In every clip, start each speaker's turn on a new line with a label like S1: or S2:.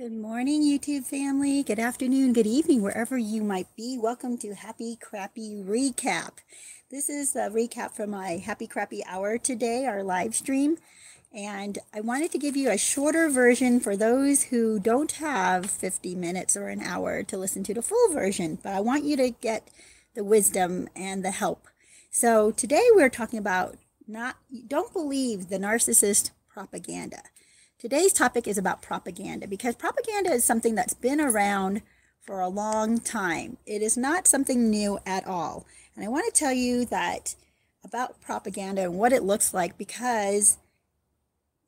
S1: Good morning, YouTube family. Good afternoon, good evening, wherever you might be. Welcome to Happy Crappy Recap. This is a recap from my Happy Crappy Hour today, our live stream. And I wanted to give you a shorter version for those who don't have 50 minutes or an hour to listen to the full version, but I want you to get the wisdom and the help. So today we're talking about not don't believe the narcissist propaganda. Today's topic is about propaganda because propaganda is something that's been around for a long time. It is not something new at all. And I want to tell you that about propaganda and what it looks like because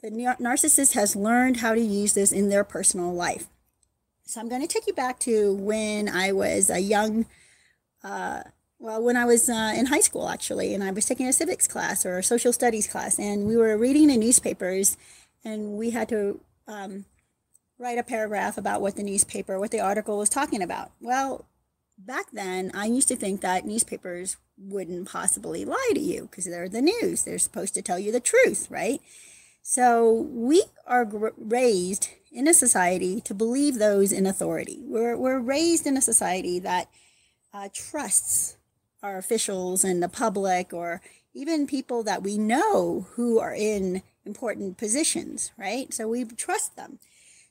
S1: the narcissist has learned how to use this in their personal life. So I'm going to take you back to when I was a young, uh, well, when I was uh, in high school actually, and I was taking a civics class or a social studies class, and we were reading the newspapers and we had to um, write a paragraph about what the newspaper, what the article was talking about. Well, back then, I used to think that newspapers wouldn't possibly lie to you because they're the news. They're supposed to tell you the truth, right? So we are raised in a society to believe those in authority. We're, we're raised in a society that uh, trusts our officials and the public or even people that we know who are in important positions, right? So we trust them.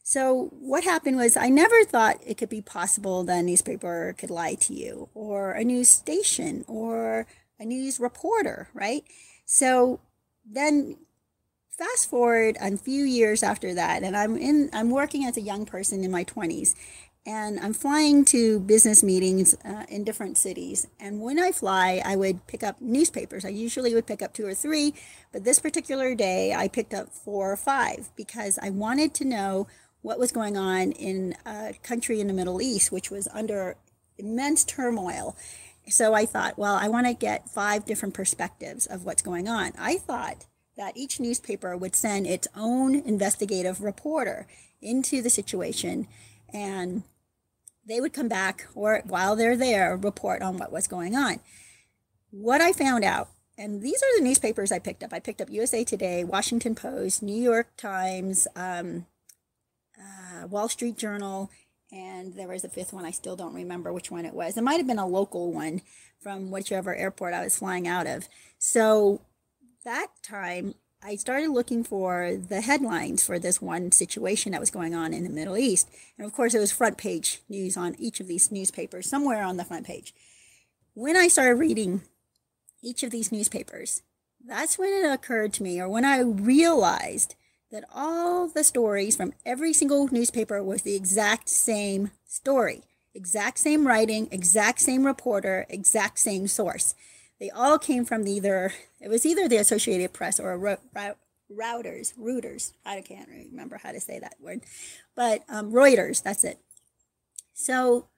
S1: So what happened was I never thought it could be possible that a newspaper could lie to you or a news station or a news reporter, right? So then fast forward a few years after that and I'm in I'm working as a young person in my 20s and I'm flying to business meetings uh, in different cities. And when I fly, I would pick up newspapers. I usually would pick up two or three, but this particular day I picked up four or five because I wanted to know what was going on in a country in the Middle East, which was under immense turmoil. So I thought, well, I want to get five different perspectives of what's going on. I thought that each newspaper would send its own investigative reporter into the situation and they would come back or while they're there report on what was going on. What i found out and these are the newspapers i picked up. I picked up usa today washington post new york times um, uh, wall street journal and there was a fifth one i still don't remember which one it was. It might have been a local one from whichever airport i was flying out of. So that time I started looking for the headlines for this one situation that was going on in the Middle East. And of course, it was front page news on each of these newspapers, somewhere on the front page. When I started reading each of these newspapers, that's when it occurred to me, or when I realized that all the stories from every single newspaper was the exact same story, exact same writing, exact same reporter, exact same source. They all came from either, it was either the Associated Press or Reuters, Reuters. I can't remember how to say that word, but um, Reuters, that's it. So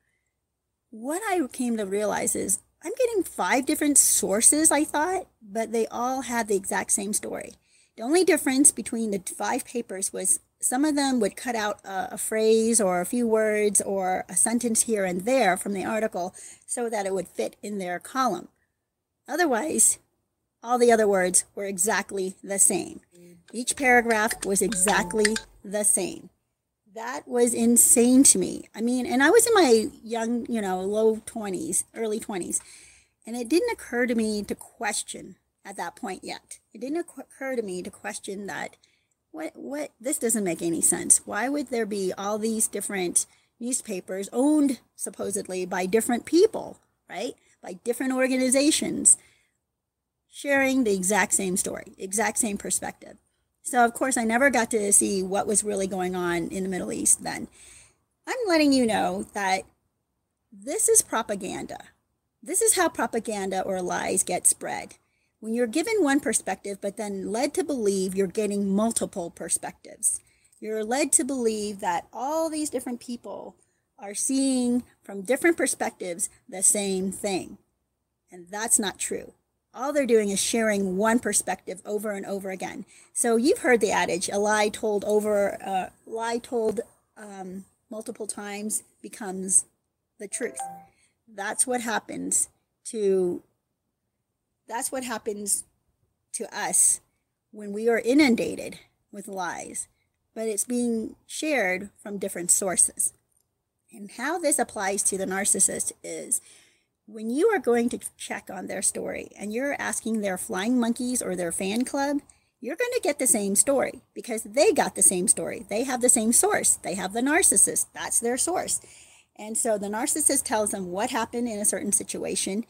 S1: what I came to realize is I'm getting five different sources, I thought, but they all had the exact same story. The only difference between the five papers was some of them would cut out a, a, phrase or a few words or a sentence here and there from the article so that it would fit in their column. Otherwise, all the other words were exactly the same. Each paragraph was exactly the same. That was insane to me. I mean, and I was in my young, you know, low 20s, early 20s, and it didn't occur to me to question at that point yet. It didn't occur to me to question that what what this doesn't make any sense. Why would there be all these different newspapers owned supposedly by different people, right? by different organizations sharing the exact same story, exact same perspective. So, of course, I never got to see what was really going on in the Middle East then. I'm letting you know that this is propaganda. This is how propaganda or lies get spread. When you're given one perspective, but then led to believe you're getting multiple perspectives. You're led to believe that all these different people are seeing from different perspectives the same thing. And that's not true. All they're doing is sharing one perspective over and over again. So you've heard the adage: a lie told over, uh, lie told um, multiple times becomes the truth. That's what happens to. That's what happens to us when we are inundated with lies but it's being shared from different sources. And how this applies to the narcissist is when you are going to check on their story and you're asking their flying monkeys or their fan club, you're going to get the same story because they got the same story. They have the same source. They have the narcissist. That's their source. And so the narcissist tells them what happened in a certain situation.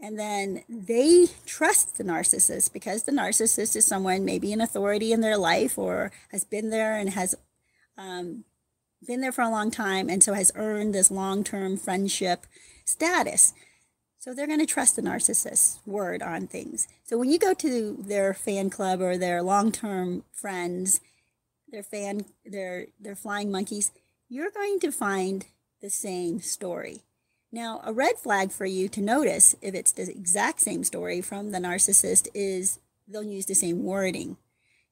S1: And then they trust the narcissist because the narcissist is someone maybe an authority in their life or has been there and has um, been there for a long time and so has earned this long term friendship status. So they're going to trust the narcissist's word on things. So when you go to their fan club or their long-term friends, their fan, their their flying monkeys, you're going to find the same story. Now, a red flag for you to notice if it's the exact same story from the narcissist is they'll use the same wording.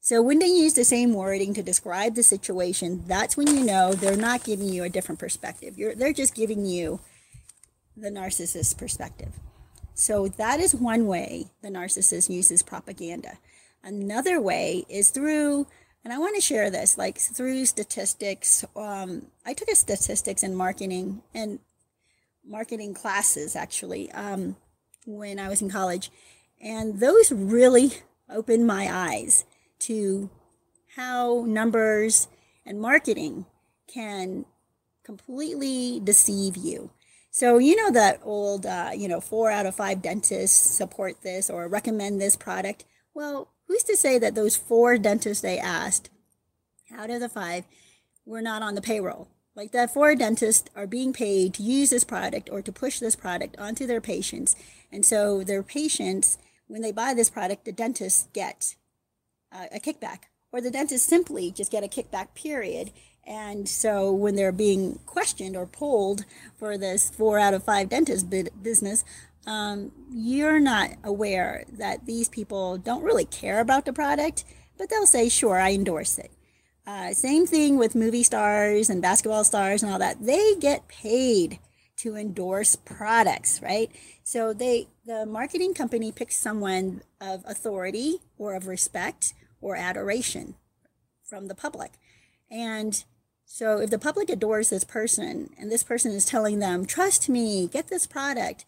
S1: So when they use the same wording to describe the situation, that's when you know they're not giving you a different perspective. You're, they're just giving you the narcissist perspective. So that is one way the narcissist uses propaganda. Another way is through, and I want to share this, like through statistics. Um, I took a statistics and marketing and marketing classes actually um, when I was in college, and those really opened my eyes to how numbers and marketing can completely deceive you. So, you know, that old, uh, you know, four out of five dentists support this or recommend this product. Well, who's to say that those four dentists they asked out of the five were not on the payroll? Like that four dentists are being paid to use this product or to push this product onto their patients. And so their patients, when they buy this product, the dentists get a kickback or the dentists simply just get a kickback period and so when they're being questioned or polled for this four out of five dentist business, um, you're not aware that these people don't really care about the product, but they'll say, sure, I endorse it. Uh, same thing with movie stars and basketball stars and all that. They get paid to endorse products, right? So they the marketing company picks someone of authority or of respect or adoration from the public. And so if the public adores this person and this person is telling them, trust me, get this product,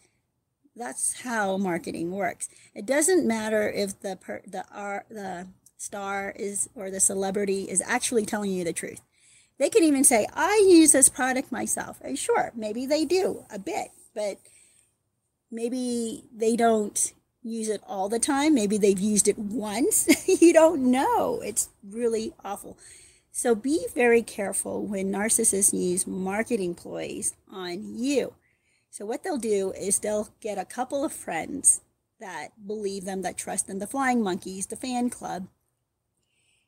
S1: that's how marketing works. It doesn't matter if the per, the the star is or the celebrity is actually telling you the truth. They can even say, I use this product myself. And sure, maybe they do a bit, but maybe they don't use it all the time. Maybe they've used it once. you don't know. It's really awful. So be very careful when narcissists use marketing ploys on you. So what they'll do is they'll get a couple of friends that believe them, that trust them, the flying monkeys, the fan club,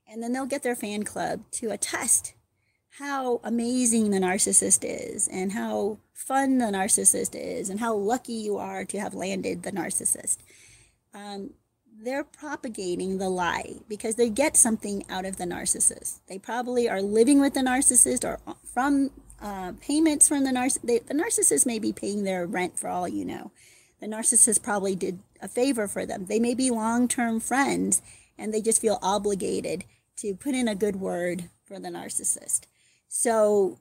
S1: and then they'll get their fan club to attest how amazing the narcissist is and how fun the narcissist is and how lucky you are to have landed the narcissist. Um, they're propagating the lie because they get something out of the narcissist. They probably are living with the narcissist or from uh, payments from the narcissist. The narcissist may be paying their rent for all you know. The narcissist probably did a favor for them. They may be long term friends and they just feel obligated to put in a good word for the narcissist. So,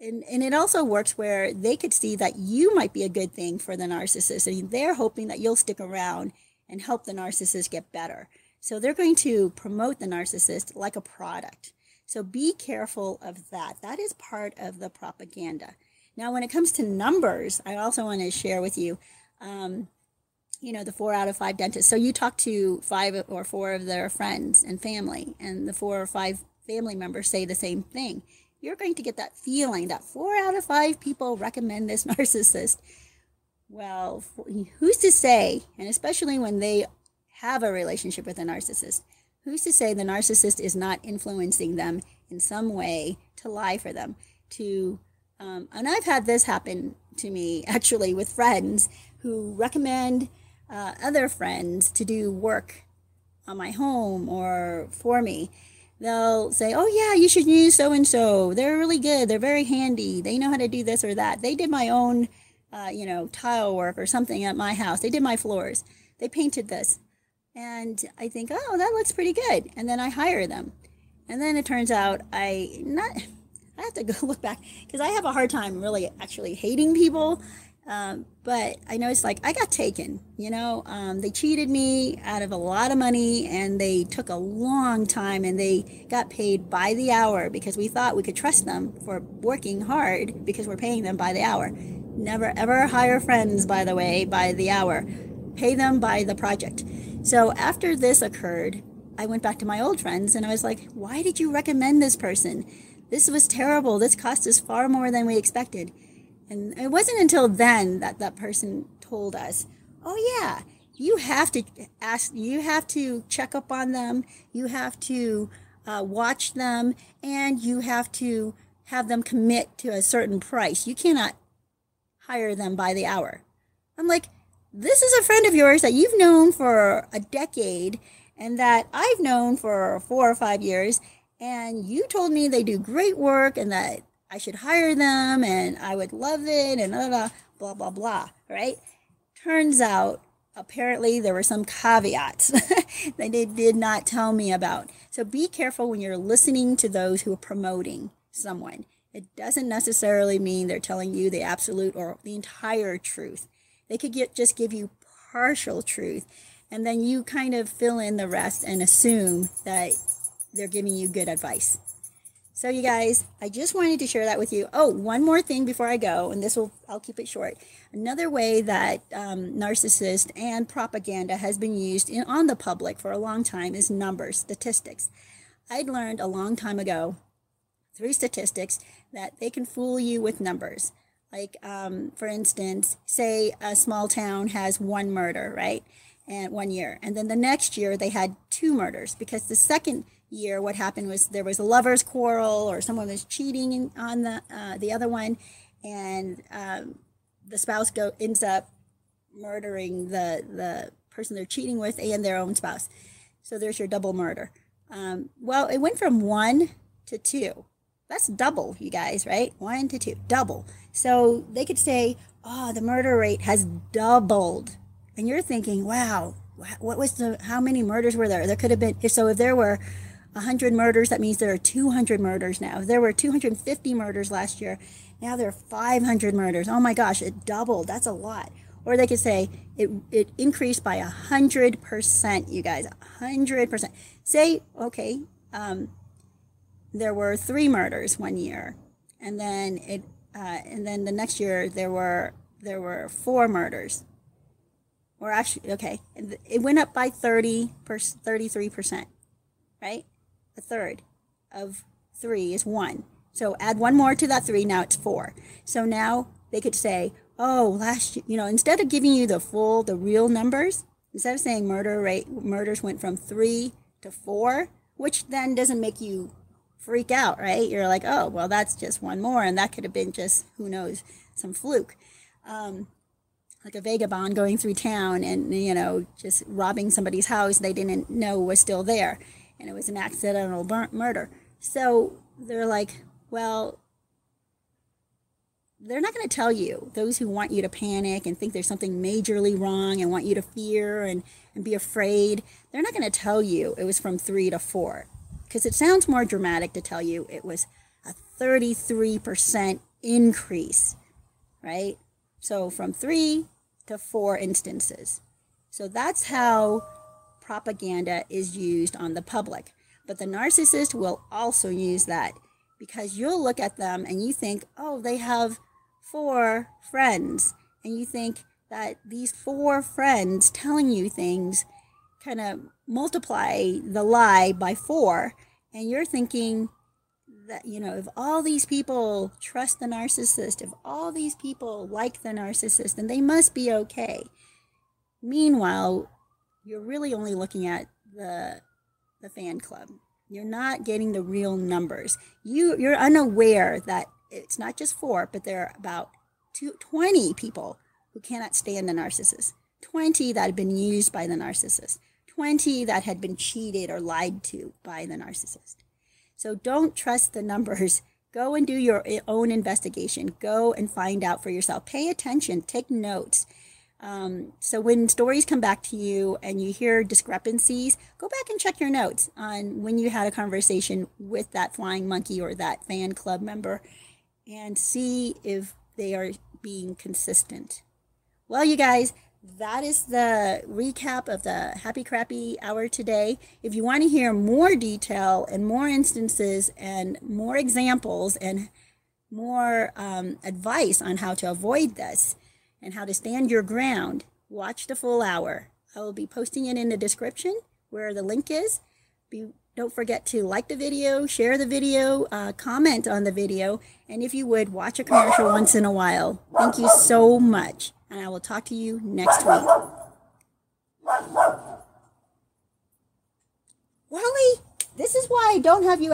S1: and, and it also works where they could see that you might be a good thing for the narcissist and they're hoping that you'll stick around and help the narcissist get better. So they're going to promote the narcissist like a product. So be careful of that. That is part of the propaganda. Now, when it comes to numbers, I also want to share with you, um, you know, the four out of five dentists. So you talk to five or four of their friends and family, and the four or five family members say the same thing. You're going to get that feeling that four out of five people recommend this narcissist. Well, who's to say, and especially when they have a relationship with a narcissist, who's to say the narcissist is not influencing them in some way to lie for them? To, um, and I've had this happen to me actually with friends who recommend uh, other friends to do work on my home or for me. They'll say, Oh, yeah, you should use so and so. They're really good. They're very handy. They know how to do this or that. They did my own uh, you know, tile work or something at my house. They did my floors. They painted this. And I think, oh, that looks pretty good. And then I hire them. And then it turns out I not I have to go look back because I have a hard time really actually hating people. Um, but I know it's like I got taken, you know, um, they cheated me out of a lot of money and they took a long time and they got paid by the hour because we thought we could trust them for working hard because we're paying them by the hour. Never ever hire friends, by the way, by the hour. Pay them by the project. So after this occurred, I went back to my old friends and I was like, why did you recommend this person? This was terrible. This cost us far more than we expected. And it wasn't until then that that person told us, oh, yeah, you have to ask, you have to check up on them, you have to uh, watch them, and you have to have them commit to a certain price. You cannot hire them by the hour. I'm like, this is a friend of yours that you've known for a decade and that I've known for four or five years. And you told me they do great work and that I should hire them and I would love it and blah, blah, blah, blah, blah, right? Turns out, apparently, there were some caveats that they did not tell me about. So be careful when you're listening to those who are promoting someone. It doesn't necessarily mean they're telling you the absolute or the entire truth. They could get, just give you partial truth and then you kind of fill in the rest and assume that they're giving you good advice. So you guys, I just wanted to share that with you. Oh, one more thing before I go, and this will I'll keep it short. Another way that um, narcissist and propaganda has been used in, on the public for a long time is numbers, statistics. I'd learned a long time ago through statistics that they can fool you with numbers. Like, um, for instance, say a small town has one murder, right? And one year. And then the next year they had two murders because the second year what happened was there was a lover's quarrel or someone was cheating on the uh, the other one and um, the spouse go ends up murdering the the person they're cheating with and their own spouse. So there's your double murder. Um, well, it went from one to two. That's double, you guys, right? One to two, double. So they could say, oh, the murder rate has doubled. And you're thinking, wow, what was the, how many murders were there? There could have been, so if there were 100 murders, that means there are 200 murders now. There were 250 murders last year, now there are 500 murders. Oh my gosh, it doubled. That's a lot. Or they could say it, it increased by 100%, you guys, 100%. Say, okay, um, there were three murders one year, and then it uh, and then the next year there were there were four murders or actually okay it went up by 30 per 33% right a third of three is one. So add one more to that three now it's four. So now they could say oh last you know instead of giving you the full the real numbers instead of saying murder rate murders went from three to four which then doesn't make you freak out, right? You're like, oh, well, that's just one more, and that could have been just who knows some fluke, um, like a vagabond going through town and you know just robbing somebody's house they didn't know was still there, and it was an accidental murder. So they're like, well. They're not going to tell you, those who want you to panic and think there's something majorly wrong and want you to fear and, and be afraid, they're not going to tell you it was from three to four because it sounds more dramatic to tell you it was a 33% increase, right? So from three to four instances. So that's how propaganda is used on the public. But the narcissist will also use that because you'll look at them and you think, oh, they have four friends. And you think that these four friends telling you things kind of multiply the lie by four and you're thinking that you know if all these people trust the narcissist if all these people like the narcissist then they must be okay meanwhile you're really only looking at the the fan club you're not getting the real numbers you you're unaware that it's not just four but there are about two, 20 people who cannot stand the narcissist 20 that have been used by the narcissist 20 that had been cheated or lied to by the narcissist. So don't trust the numbers. Go and do your eh, own investigation. Go and find out for yourself. Pay attention, take notes. Um, so when stories come back to you and you hear discrepancies, go back and check your notes on when you had a conversation with that flying monkey or that fan club member and see if they are being consistent. Well, you guys, that is the recap of the Happy Crappy Hour today. If you want to hear more detail and more instances and more examples and more um, advice on how to avoid this and how to stand your ground, watch the full hour. I will be posting it in the description where the link is. Be, don't forget to like the video, share the video, uh, comment on the video, and if you would, watch a commercial once in a while. Thank you so much, and I will talk to you next week. Wally, this is why I don't have you